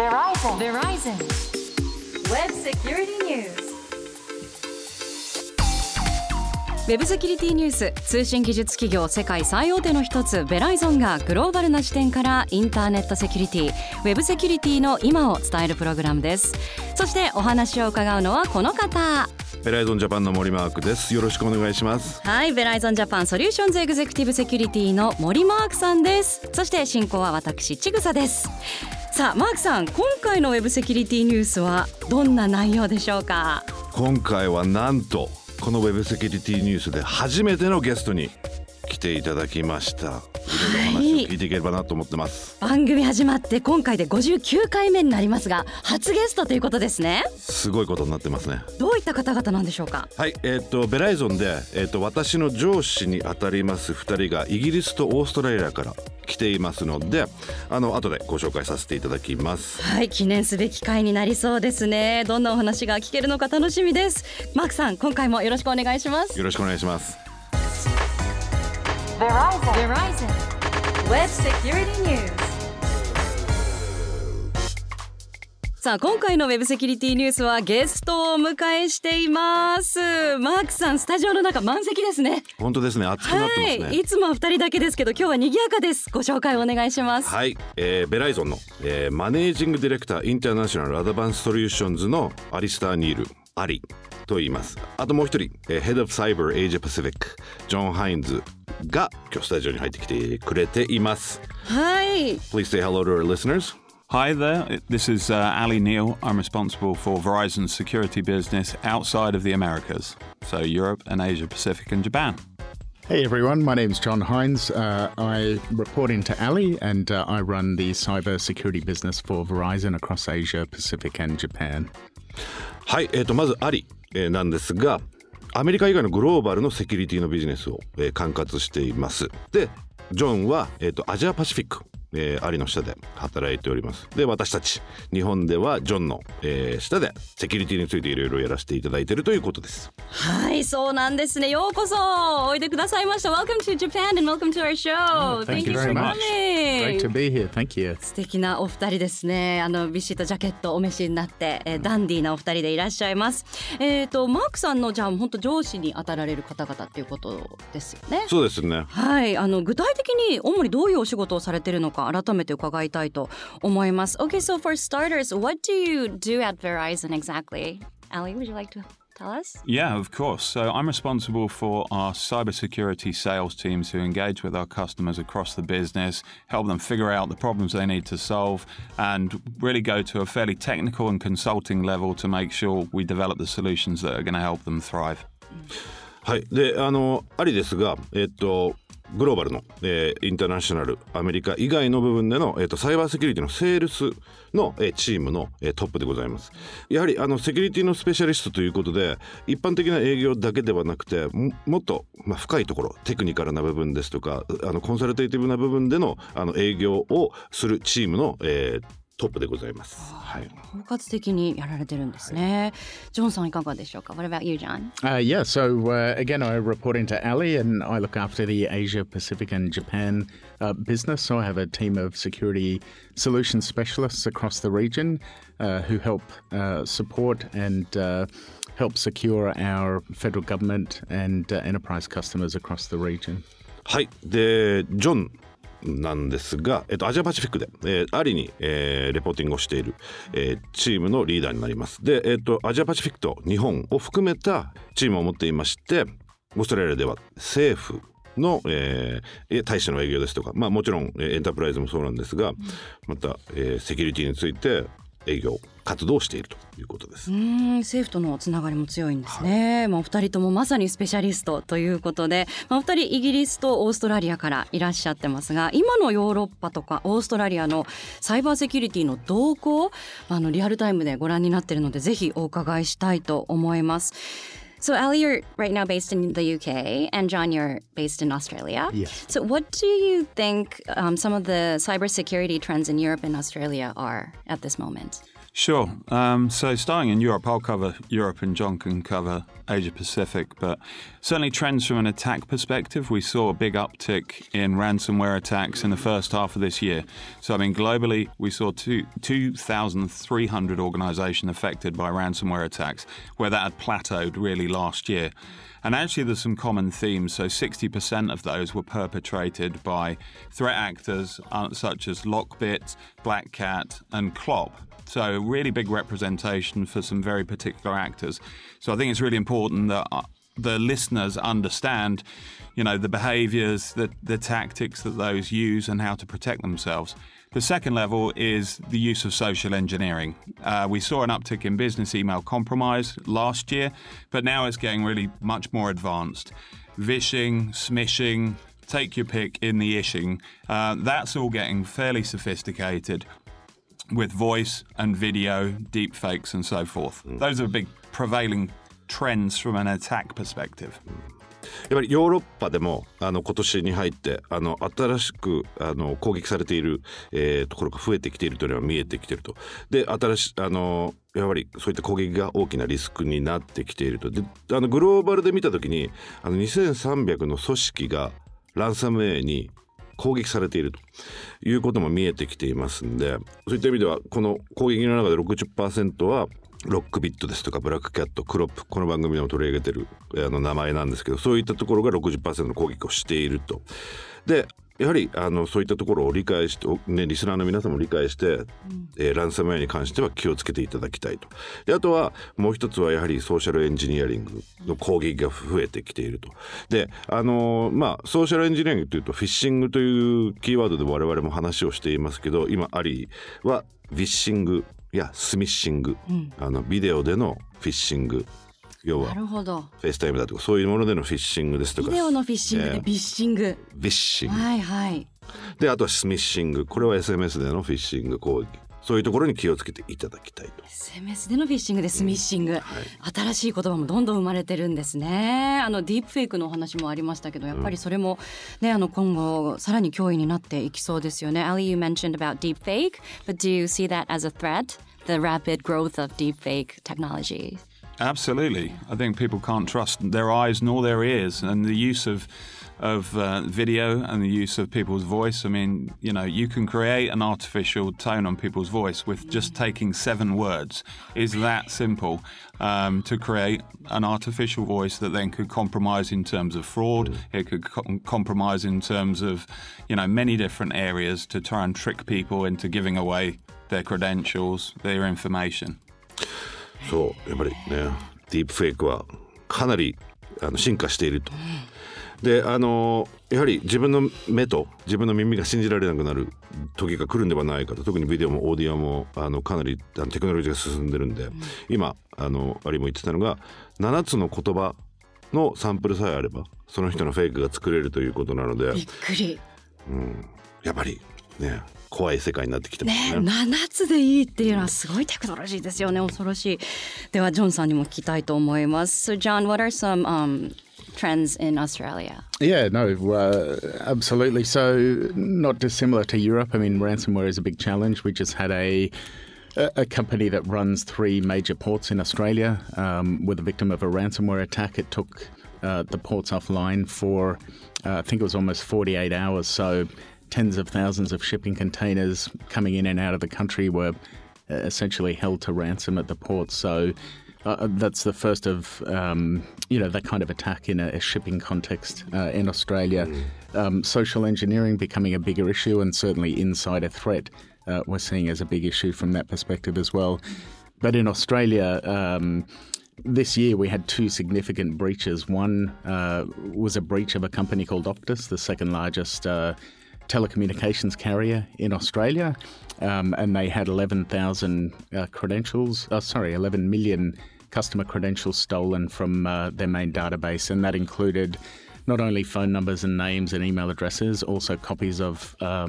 Verizon. Verizon. Web Security News. ウェブセキュリティニュース。通信技術企業世界最大手の一つベライゾンがグローバルな視点からインターネットセキュリティ。ウェブセキュリティの今を伝えるプログラムです。そしてお話を伺うのはこの方。ベライゾンジャパンの森マークです。よろしくお願いします。はいベライゾンジャパン Solutions Executive Security の森マークさんです。そして進行は私ちぐさですさあマークさん今回のウェブセキュリティニュースはどんな内容でしょうか？今回はなんとこのウェブセキュリティニュースで初めてのゲストに来ていただきました。は聞いていければなと思ってます、番組始まって今回で59回目になりますが初ゲストということですね。すごいことになってますね。どういった方々なんでしょうか？はいえっ、とベライゾンで、えっと私の上司にあたります2人がイギリスとオーストラリアから来ていますのであの後でご紹介させていただきます。はい記念すべき回になりそうですね。どんなお話が聞けるのか楽しみです。マークさん今回もよろしくお願いします。よろしくお願いします。Verizon. Verizon. Web Security News. さあ今回のウェブセキュリティニュースはゲストをお迎えしています。マークさんスタジオの中満席ですね。本当ですね。熱くなってますね、はい。いつもは二人だけですけど今日は賑やかです。ご紹介お願いします。はい、えーベライゾンの、えーマネージングディレクターインターナショナルアドバンスソリューションズのアリスター・ニールアリと言いますあともう一人、えー、ヘッドオブサイバーエイジアパシフィックジョン・ハインズが今日スタジオに入ってきてくれていますはい Please say hello to our listeners Hi there, this is uh, Ali Neal. I'm responsible for Verizon's security business outside of the Americas, so Europe and Asia Pacific and Japan. Hey everyone, my name's John Hines. Uh, I report into Ali and uh, I run the cyber security business for Verizon across Asia, Pacific, and Japan. はい、えー、とまずアリ、えーなんですがアメリカ以外のグローバルのセキュリティのビジネスを、えー管轄しています。でジョンは、えー、とアジアパシフィック、えーアリの下で働いております。で私たち日本ではジョンの、えー下でセキュリティについていろいろやらせていただいているということです。はいそうなんですね。ようこそ。おいでくださいました。Welcome to Japan and welcome to our show. Thank you for very much. Great to be here. Thank you. 素敵なお二人ですね。あのビシッとジャケットお召しになって、えーダンディーなお二人でいらっしゃいます。えっ、とマークさんのじゃあ本当上司に当たられる方々っていうことですよね。そうですね。はい、あの具体的に主にどういうお仕事をされているのか改めて伺いたいと思います。Okay, so for starters, what do you do at Verizon exactly? Ali, would you like to tell us? Yeah, of course. So I'm responsible for our cybersecurity sales teams who engage with our customers across the business, help them figure out the problems they need to solve, and really go to a fairly technical and consulting level to make sure we develop the solutions that are going to help them thrive. はいであのアリですがえっ、と グローバルの、えーインターナショナルアメリカ以外の部分での、えー、とサイバーセキュリティのセールスの、えーチームの、えートップでございます。やはりあのセキュリティのスペシャリストということで一般的な営業だけではなくてもっと、まあ、深いところテクニカルな部分ですとかあのコンサルテイティブな部分でのあの営業をするチームの、えートップでございます。はい。包括的にやられてるんですね。ジョンさんいかがでしょうか What about you, John? Uh, yeah, so uh, again, I report into Ali and I look after the Asia, Pacific, and Japan uh, business. So I have a team of security solution specialists across the region uh, who help uh, support and uh, help secure our federal government and uh, enterprise customers across the region. はい。で、ジョン なんですが、えっと、アジアパシフィックで、えーアリに、えーレポーティングをしている、えーチームのリーダーになります。で、えっと、アジアパシフィックと日本を含めたチームを持っていまして、オーストラリアでは政府の、えー大使の営業ですとか、まあもちろん、エンタープライズもそうなんですが、また、えーセキュリティについて営業活動をしているということですう。ーん政府とのつながりも強いんですね、まあお二人ともまさにスペシャリストということで、まあ、お二人イギリスとオーストラリアからいらっしゃってますが今のヨーロッパとかオーストラリアのサイバーセキュリティの動向あのリアルタイムでご覧になっているのでぜひお伺いしたいと思います。So Ali, you're right now based in the UK, and John, you're based in Australia. Yes. So, what do you think um, some of the cybersecurity trends in Europe and Australia are at this moment? Sure. Um, so starting in Europe, I'll cover Europe and John can cover Asia Pacific. But Certainly, trends from an attack perspective, we saw a big uptick in ransomware attacks in the first half of this year. So, I mean, globally, we saw two, 2,300 organizations affected by ransomware attacks, where that had plateaued really last year. And actually, there's some common themes. So, 60% of those were perpetrated by threat actors uh, such as Lockbit, Black Cat, and Clop. So, really big representation for some very particular actors. So, I think it's really important that uh, the listeners understand, you know, the behaviors, the, the tactics that those use, and how to protect themselves. The second level is the use of social engineering. Uh, we saw an uptick in business email compromise last year, but now it's getting really much more advanced. Vishing, smishing, take your pick in the ishing, uh, that's all getting fairly sophisticated with voice and video, deep fakes, and so forth. Those are big prevailing trends from an attack perspective. やっぱりヨーロッパでもあの今年に入ってあの新しくあの攻撃されている、えーところが増えてきているというのは見えてきていると。で新しあのやはりそういった攻撃が大きなリスクになってきていると。であのグローバルで見た時にあの2300の組織がランサムウェイに攻撃されているということも見えてきていますんでそういった意味ではこの攻撃の中で60%はロックビットですとかブラックキャットクロップこの番組でも取り上げてるあの名前なんですけどそういったところが60%の攻撃をしていると。でやはりあのそういったところを理解して、ね、リスナーの皆さんも理解して、えーランサムウェイに関しては気をつけていただきたいと。であとはもう一つはやはりソーシャルエンジニアリングの攻撃が増えてきていると。であのーまあソーシャルエンジニアリングというとフィッシングというキーワードで我々も話をしていますけど今アリーはフィッシングやスミッシング、あのビデオでのフィッシング要は。なるほど。フェイスタイムだとかそういうものでのフィッシングですとか。ビデオのフィッシングでえービッシング。フィッシング。はいはい。であとはスミッシング。これは SMS でのフィッシング。攻撃そういうところに気をつけていただきたいと。SMS でのフィッシングでスミッシング、新しい言葉もどんどん生まれてるんですね。あのディープフェイクのお話もありましたけどやっぱりそれもね、あの今後さらに脅威になっていきそうですよね。Ali you mentioned about deep fake but do you see that as a threat? The rapid growth of deep fake technology Absolutely. I think people can't trust their eyes nor their ears, and the use of of uh, video and the use of people's voice. I mean, you know, you can create an artificial tone on people's voice with just taking seven words. Is that simple um, to create an artificial voice that then could compromise in terms of fraud? It could co- compromise in terms of, you know, many different areas to try and trick people into giving away their credentials, their information. そうやっぱりねディープフェイクはかなりあの進化していると。であのやはり自分の目と自分の耳が信じられなくなる時が来るんではないかと。特にビデオもオーディオもあのかなりあのテクノロジーが進んでるんで、今あのありも言ってたのが7つの言葉のサンプルさえあればその人のフェイクが作れるということなので。びっくり。やっぱりね怖い世界になってきてますねね。 7つでいいっていうのはすごいテクノロジーですよね恐ろしいではジョンさんにも聞きたいと思います So John what are some、um, trends in Australia Yeah, no, uh, absolutely. So, not dissimilar to Europe. I mean, ransomware is a big challenge. We just had a a a company that runs three major ports in Australia um, with a victim of a ransomware attack. It took uh, the ports offline for, uh, I think it was almost 48 hours. So, tens of thousands of shipping containers coming in and out of the country were uh, essentially held to ransom at the ports. So, uh, that's the first of um, you know that kind of attack in a, a shipping context uh, in Australia. Um, social engineering becoming a bigger issue, and certainly insider threat uh, we're seeing as a big issue from that perspective as well. But in Australia. Um, this year we had two significant breaches. One uh, was a breach of a company called Optus, the second largest uh, telecommunications carrier in Australia, um, and they had 11,000 uh, credentials. Uh, sorry, 11 million customer credentials stolen from uh, their main database, and that included not only phone numbers and names and email addresses, also copies of uh,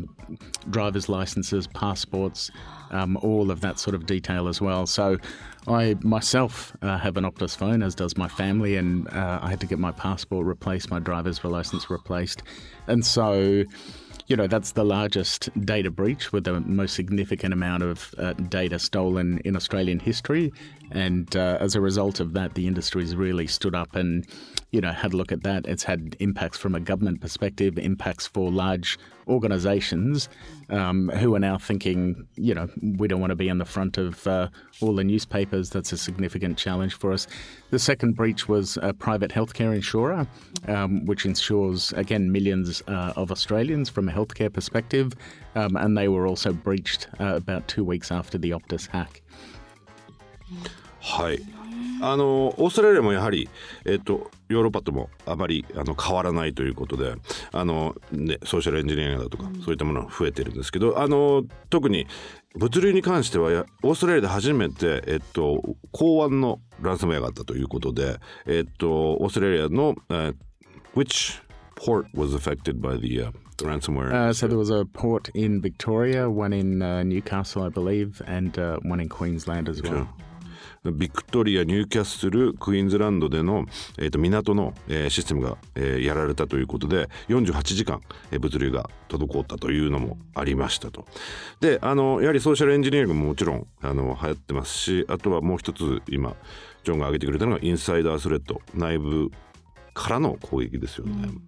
driver's licenses, passports, um, all of that sort of detail as well. So, I myself uh, have an Optus phone, as does my family, and uh, I had to get my passport replaced, my driver's license replaced, and so you know, that's the largest data breach with the most significant amount of uh, data stolen in Australian history. And uh, as a result of that, the industry's really stood up and you know, had a look at that. It's had impacts from a government perspective, impacts for large organisations um, who are now thinking, you know, we don't want to be on the front of uh, all the newspapers. That's a significant challenge for us. The second breach was a private healthcare insurer, um, which insures, again, millions uh, of Australians from a healthcare perspective. Um, and they were also breached uh, about two weeks after the Optus hack. はいあのオーストラリアもやはり、えっと、ヨーロッパともあまりあの変わらないということであの、ね、ソーシャルエンジニアだとか、そういったものが増えてるんですけどあの特に物流に関してはオーストラリアで初めて、えっと、港湾のランサムウェアがあったということで、えっと、オーストラリアの、uh, Which port was affected by the、uh, ransomware? Uh, so there was a port in Victoria, one in uh, Newcastle, I believe, and uh, one in Queensland as well. ビクトリア、ニューキャッスル、クイーンズランドでの、えー、と港の、えー、システムが、えー、やられたということで48時間、えー、物流が滞ったというのもありましたと。であのやはりソーシャルエンジニアリングももちろんあの流行ってますしあとはもう一つ今ジョンが挙げてくれたのがインサイダースレッド内部からの攻撃ですよね。うん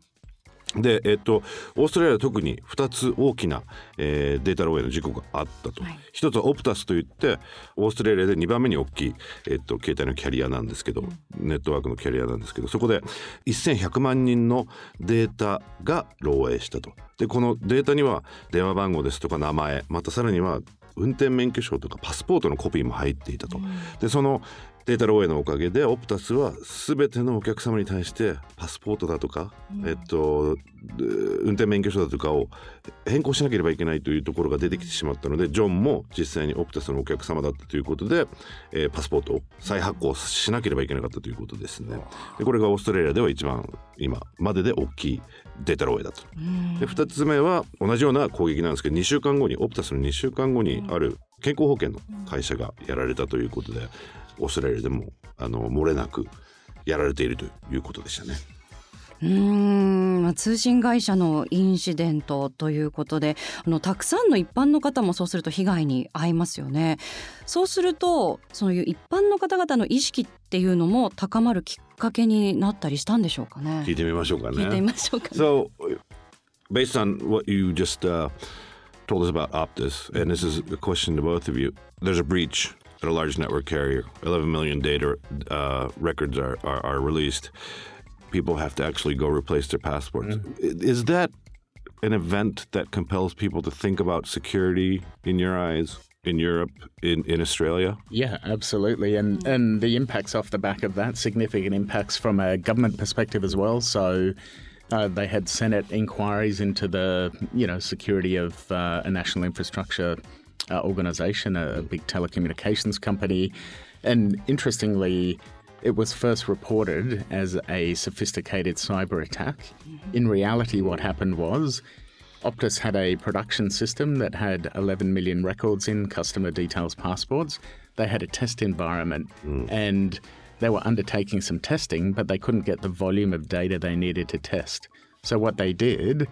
で、えっと、オーストラリアは特に2つ大きな、えー、データ漏洩の事故があったと、はい、一つはオプタスといってオーストラリアで2番目に大きい、えっと、携帯のキャリアなんですけど、うん、ネットワークのキャリアなんですけどそこで1100万人のデータが漏洩したと。でこのデータには電話番号ですとか名前またさらには運転免許証とかパスポートのコピーも入っていたと。でそのデータ漏洩のおかげでオプタスは全てのお客様に対してパスポートだとか、うん、えっと、運転免許証だとかを変更しなければいけないというところが出てきてしまったのでジョンも実際にオプタスのお客様だったということで、えー、パスポートを再発行しなければいけなかったということですね。でこれがオーストラリアでは一番今までで大きいデータ漏洩だと。で2つ目は同じような攻撃なんですけど2週間後にオプタスの2週間後にある健康保険の会社がやられたということで。オーストラリアでもあの漏れなくやられているということでしたね。うん通信会社のインシデントということであのたくさんの一般の方もそうすると被害に遭いますよね。そうするとそういう一般の方々の意識っていうのも高まるきっかけになったりしたんでしょうかね。聞いてみましょうかね。聞いてみましょうか、ね。So, based on what you just、uh, told us about Optus, and this is a question to both of you, there's a breach at a large network carrier. 11 million data uh, records are, are, are, released. People have to actually go replace their passports. Mm. Is that an event that compels people to think about security in your eyes? in Europe, in, in Australia? Yeah, absolutely. And and the impacts off the back of that, significant impacts from a government perspective as well. So uh, they had Senate inquiries into the you know security of uh, a national infrastructure uh, organization, a big telecommunications company. And interestingly, it was first reported as a sophisticated cyber attack. In reality, what happened was Optus had a production system that had 11 million records in customer details passports. They had a test environment mm. and they were undertaking some testing, but they couldn't get the volume of data they needed to test. So, what they did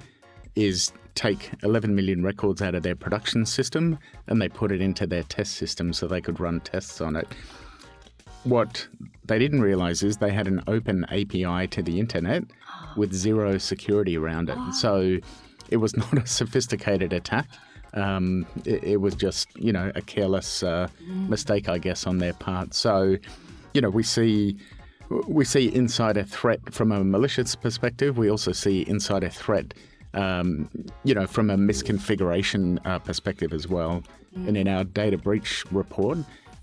is take 11 million records out of their production system and they put it into their test system so they could run tests on it. What they didn't realize is they had an open API to the internet with zero security around it. So it was not a sophisticated attack. Um, it, it, was just, you know, a careless uh, mistake, I guess, on their part. So, you know, we see we see insider threat from a malicious perspective. We also see insider threat um, you know, from a misconfiguration uh, perspective as well. And in our data breach report,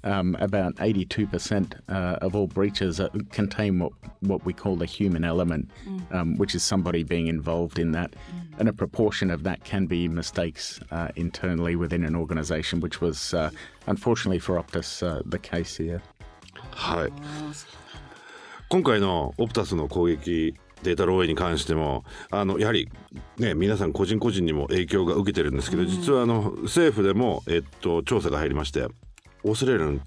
um, about 82% uh, of all breaches contain what, what we call the human element, mm. um, which is somebody being involved in that. Mm. And a proportion of that can be mistakes uh, internally within an organization, which was uh, unfortunately for Optus uh, the case here. はい。今回のオプタスの攻撃データ漏洩に関してもあのやはり、ね、皆さん個人個人にも影響が受けてるんですけど、実はあの政府でも、えっと、調査が入りまして オーストラリアの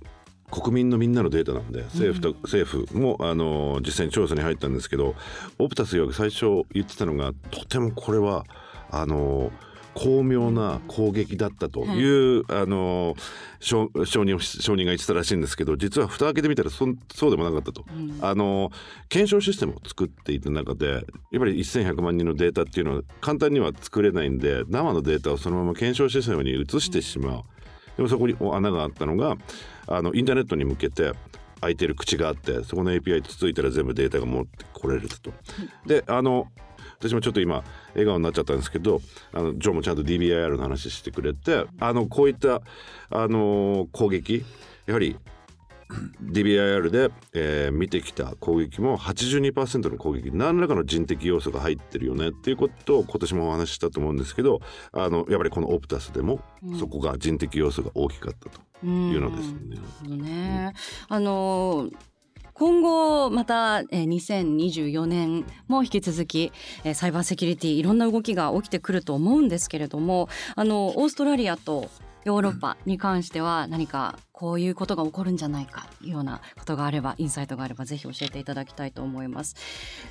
国民のみんなのデータなんで政府と、政府もあの実際に調査に入ったんですけどオプタス曰く最初言ってたのがとてもこれはあの巧妙な攻撃だったという、あの証証人証人が言ってたらしいんですけど実は蓋開けてみたらそんそうでもなかったと、あの検証システムを作っていた中でやっぱり1100万人のデータっていうのは簡単には作れないんで生のデータをそのまま検証システムに移してしまう。でもそこに穴があったのがあのインターネットに向けて開いてる口があってそこの API つついたら全部データが持ってこれると。であの私もちょっと今笑顔になっちゃったんですけどあのジョーもちゃんと DBIR の話してくれてあのこういったあの攻撃やはり DBIR で、えー見てきた攻撃も82%の攻撃。何らかの人的要素が入ってるよね。っていうことを今年もお話ししたと思うんですけどあのやっぱりこのオプタスでもそこが人的要素が大きかったというのですね。あの今後また、えー2024年も引き続き、えーサイバーセキュリティいろんな動きが起きてくると思うんですけれどもあのオーストラリアとヨーロッパに関しては何かこういうことが起こるんじゃないかというようなことがあればインサイトがあればぜひ教えていただきたいと思います。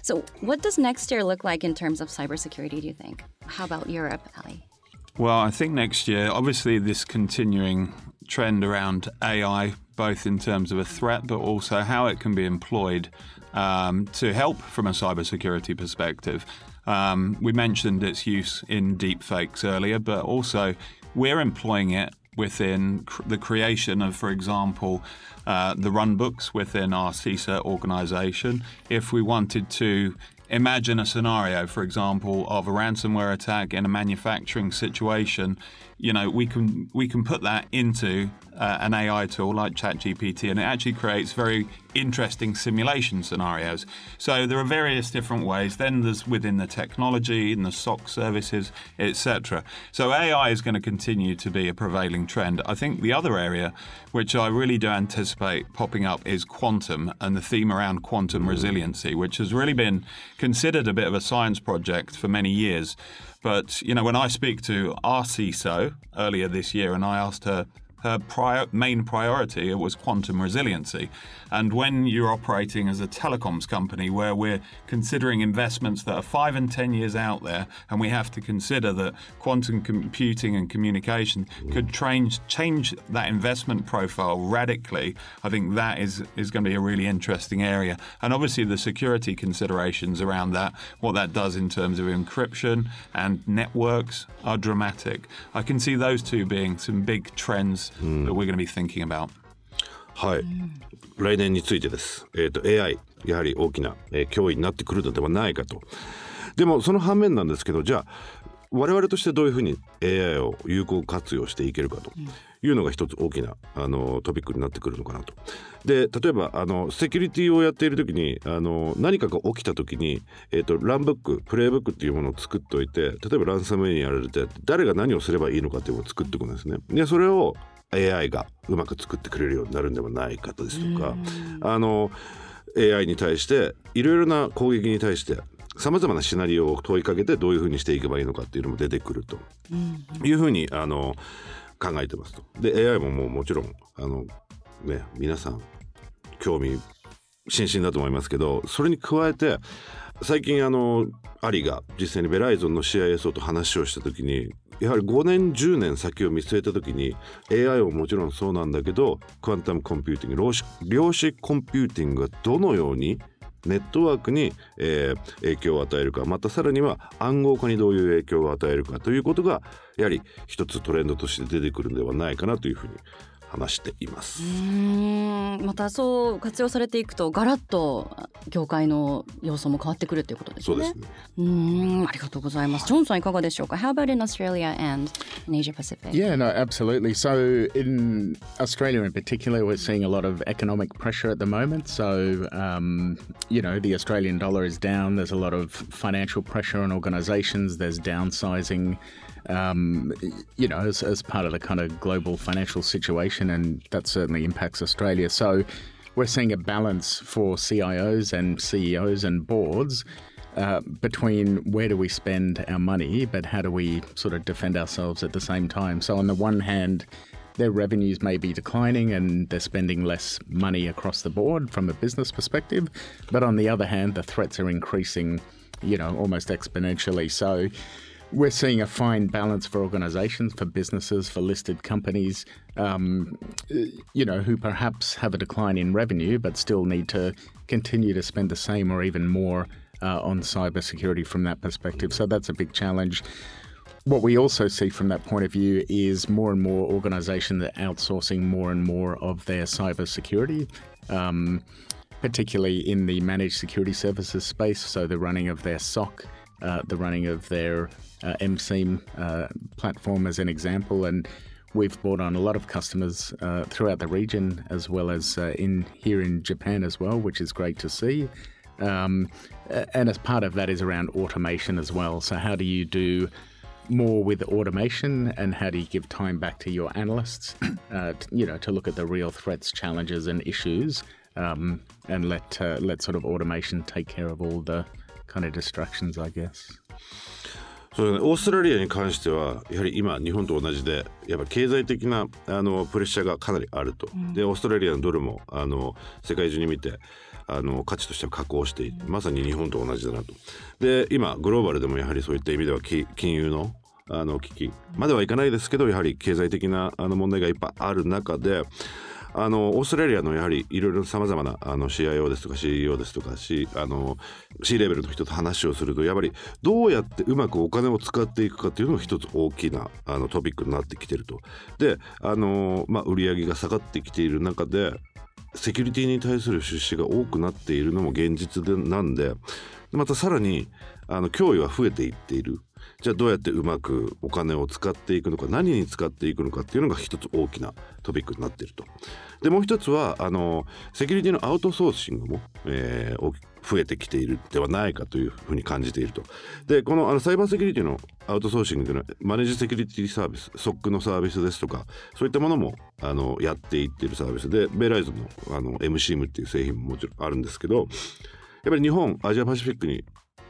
So what does next year look like in terms of cybersecurity do you think? How about Europe, Ali? Well, I think next year, obviously, this continuing trend around AI, both in terms of a threat, but also how it can be employed um, to help from a cybersecurity perspective. Um, we mentioned its use in deepfakes earlier, but also we're employing it within cr- the creation of, for example, uh, the run books within our CISA organization. If we wanted to imagine a scenario, for example, of a ransomware attack in a manufacturing situation, you know, we can we can put that into uh, an AI tool like ChatGPT, and it actually creates very interesting simulation scenarios. So there are various different ways. Then there's within the technology and the SOC services, etc. So AI is going to continue to be a prevailing trend. I think the other area, which I really do anticipate popping up, is quantum and the theme around quantum resiliency, which has really been considered a bit of a science project for many years. But you know, when I speak to our earlier this year, and I asked her her prior, main priority was quantum resiliency. And when you're operating as a telecoms company where we're considering investments that are five and 10 years out there, and we have to consider that quantum computing and communication could change, change that investment profile radically, I think that is, is going to be a really interesting area. And obviously, the security considerations around that, what that does in terms of encryption and networks, are dramatic. I can see those two being some big trends that we're going to be thinking about. はい、来年についてです、えー、と AI やはり大きな、えー脅威になってくるのではないかとでもその反面なんですけどじゃあ我々としてどういうふうに AI を有効活用していけるかというのが一つ大きなあのトピックになってくるのかなと。で例えばあのセキュリティをやっている時にあの何かが起きた時に、えー、とランブックプレイブックっていうものを作っておいて例えばランサムウェイにやられて誰が何をすればいいのかっていうのを作っておくんですね。でそれを AI がうまく作ってくれるようになるんではないかとですとかあの AI に対していろいろな攻撃に対してさまざまなシナリオを問いかけてどういうふうにしていけばいいのかっていうのも出てくるというふうにあの考えてますと。で AI ももうもちろんあの、ね、皆さん興味津々だと思いますけどそれに加えて最近あのアリが実際にベライゾンの CISO と話をした時にやはり5年10年先を見据えた時に AI ももちろんそうなんだけどクアンタムコンピューティング量子コンピューティングがどのようにネットワークに、えー影響を与えるかまたさらには暗号化にどういう影響を与えるかということがやはり一つトレンドとして出てくるのではないかなというふうに話しています。うーんまたそう活用されていくとガラッと業界の要素も変わってくるということですね。そうですね。んありがとうございます。ジョンさんいかがでしょうか ?How about in Australia and in Asia Pacific? Yeah, no, absolutely. So in Australia in particular, we're seeing a lot of economic pressure at the moment. So, um, you know, the Australian dollar is down. There's a lot of financial pressure on organizations. There's downsizing, um, you know, as, as part of the kind of global financial situation. And that certainly impacts Australia. So we're seeing a balance for CIOs and CEOs and boards uh, between where do we spend our money, but how do we sort of defend ourselves at the same time. So, on the one hand, their revenues may be declining and they're spending less money across the board from a business perspective, but on the other hand, the threats are increasing, you know, almost exponentially. So, we're seeing a fine balance for organizations, for businesses, for listed companies, um, you know, who perhaps have a decline in revenue but still need to continue to spend the same or even more uh, on cybersecurity from that perspective. So that's a big challenge. What we also see from that point of view is more and more organizations are outsourcing more and more of their cybersecurity. Um, particularly in the managed security services space, so the running of their SOC, uh, the running of their uh, uh, platform as an example, and we've brought on a lot of customers uh, throughout the region as well as uh, in here in Japan as well, which is great to see. Um, and as part of that is around automation as well. So how do you do more with automation and how do you give time back to your analysts uh, t- you know to look at the real threats challenges and issues um, and let uh, let sort of automation take care of all the kind of distractions I guess. そうね、オーストラリアに関してはやはり今日本と同じでやっぱ経済的なあのプレッシャーがかなりあると、でオーストラリアのドルもあの世界中に見てあの価値としては下降しているまさに日本と同じだなと。で今グローバルでもやはりそういった意味ではき金融のあの危機まではいかないですけどやはり経済的なあの問題がいっぱいある中であのオーストラリアのやはりいろいろさまざまなあの CIO ですとか CEO ですとか C, あの C レベルの人と話をするとやっぱりどうやってうまくお金を使っていくかっていうのが一つ大きなあのトピックになってきてると。であの、まあ、売り上げが下がってきている中でセキュリティに対する出資が多くなっているのも現実でなんでまたさらにあの脅威は増えていっている。じゃあどうやってうまくお金を使っていくのか何に使っていくのかっていうのが一つ大きなトピックになっていると。でもう一つはあのセキュリティのアウトソーシングも、えー、増えてきているではないかというふうに感じていると。でこのあのサイバーセキュリティのアウトソーシングというのはマネージセキュリティサービス SOC のサービスですとかそういったものもあのやっていっているサービスでベライゾンのあの MCM っていう製品ももちろんあるんですけどやっぱり日本アジアパシフィックに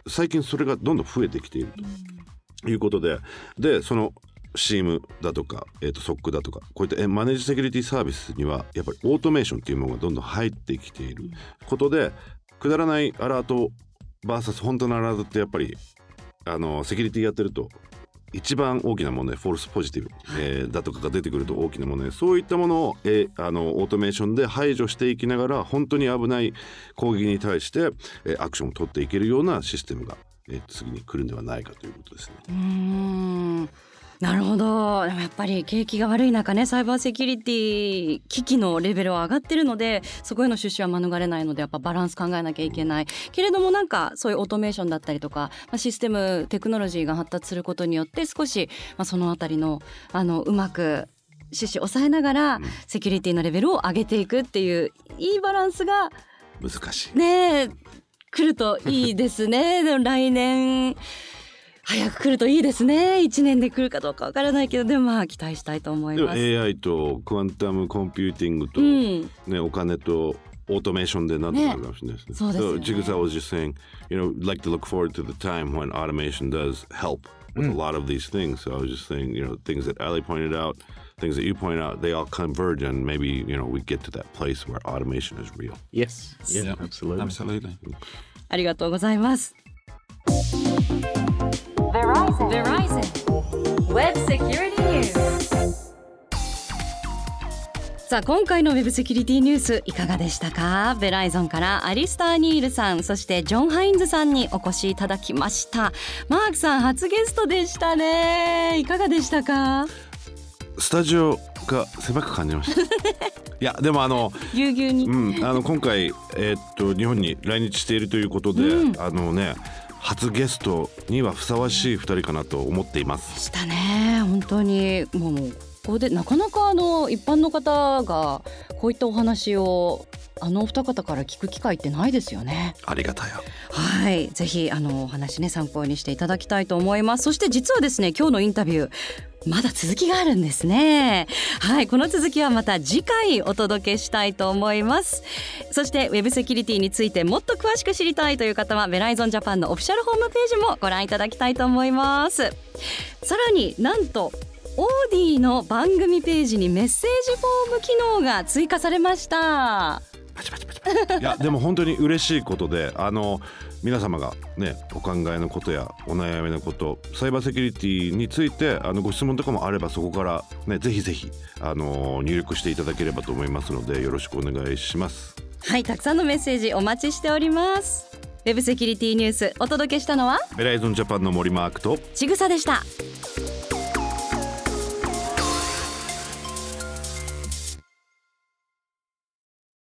最近それがどんどん増えてきていると。いうことで。でその CM だとか、えー、と SOC だとかこういったマネージセキュリティサービスにはやっぱりオートメーションっていうものがどんどん入ってきていることでくだらないアラート VS 本当のアラートってやっぱりあのセキュリティやってると一番大きな問題フォルスポジティブ、えー、だとかが出てくると大きな問題。そういったものを、えー、あのオートメーションで排除していきながら本当に危ない攻撃に対して、えー、アクションを取っていけるようなシステムがえー、次に来るんではないかということですね。うん。なるほど。でもやっぱり景気が悪い中ねサイバーセキュリティ機器のレベルは上がってるのでそこへの出資は免れないのでやっぱバランス考えなきゃいけない。けれどもなんかそういうオートメーションだったりとか、まあ、システムテクノロジーが発達することによって少し、まあ、そのあたりのあのうまく出資を抑えながら、セキュリティのレベルを上げていくっていういいバランスが難しい。ね来るといいですねでも来年早く来るといいですね1年で来るかどうかわからないけどでもまあ期待したいと思います AI と quantum computing と、うん、ね、お金とオートメーションでなんとかなるかもしれないですね。そうですね。So, Jigsaw was just saying, you know, like to look forward to the time when automation does help with a lot of these things. So I was just saying, you know, things that Ali pointed out, things that you point out, they all converge, and maybe you know we get to that place where automation is real. Yes. Yeah. yeah absolutely. Absolutely. ありがとうございます。Verizon. Verizon. Web Security News. さあ今回のウェブセキュリティニュースいかがでしたかベライゾンからアリスター・ニールさんそしてジョン・ハインズさんにお越しいただきましたマークさん初ゲストでしたねいかがでしたかスタジオが狭く感じました。いやでもあのぎゅうぎゅうに、うん、あの今回、えー、っと日本に来日しているということで、うん、あのね初ゲストにはふさわしい2人かなと思っています。したね。本当にもうここでなかなかあの一般の方がこういったお話をあのお二方から聞く機会ってないですよね。ありがたや。はい、ぜひあのお話ね参考にしていただきたいと思います。そして実はですね今日のインタビューまだ続きがあるんですねはいこの続きはまた次回お届けしたいと思いますそしてウェブセキュリティについてもっと詳しく知りたいという方はベライゾンジャパンのオフィシャルホームページもご覧いただきたいと思いますさらになんとオーディの番組ページにメッセージフォーム機能が追加されました。いや でも本当に嬉しいことであの皆様がねお考えのことやお悩みのことサイバーセキュリティについてあのご質問とかもあればそこからねぜひぜひあの入力していただければと思いますのでよろしくお願いします。はいたくさんのメッセージお待ちしております。ウェブセキュリティニュースお届けしたのは？ベライゾンジャパンの森マークとちぐさでした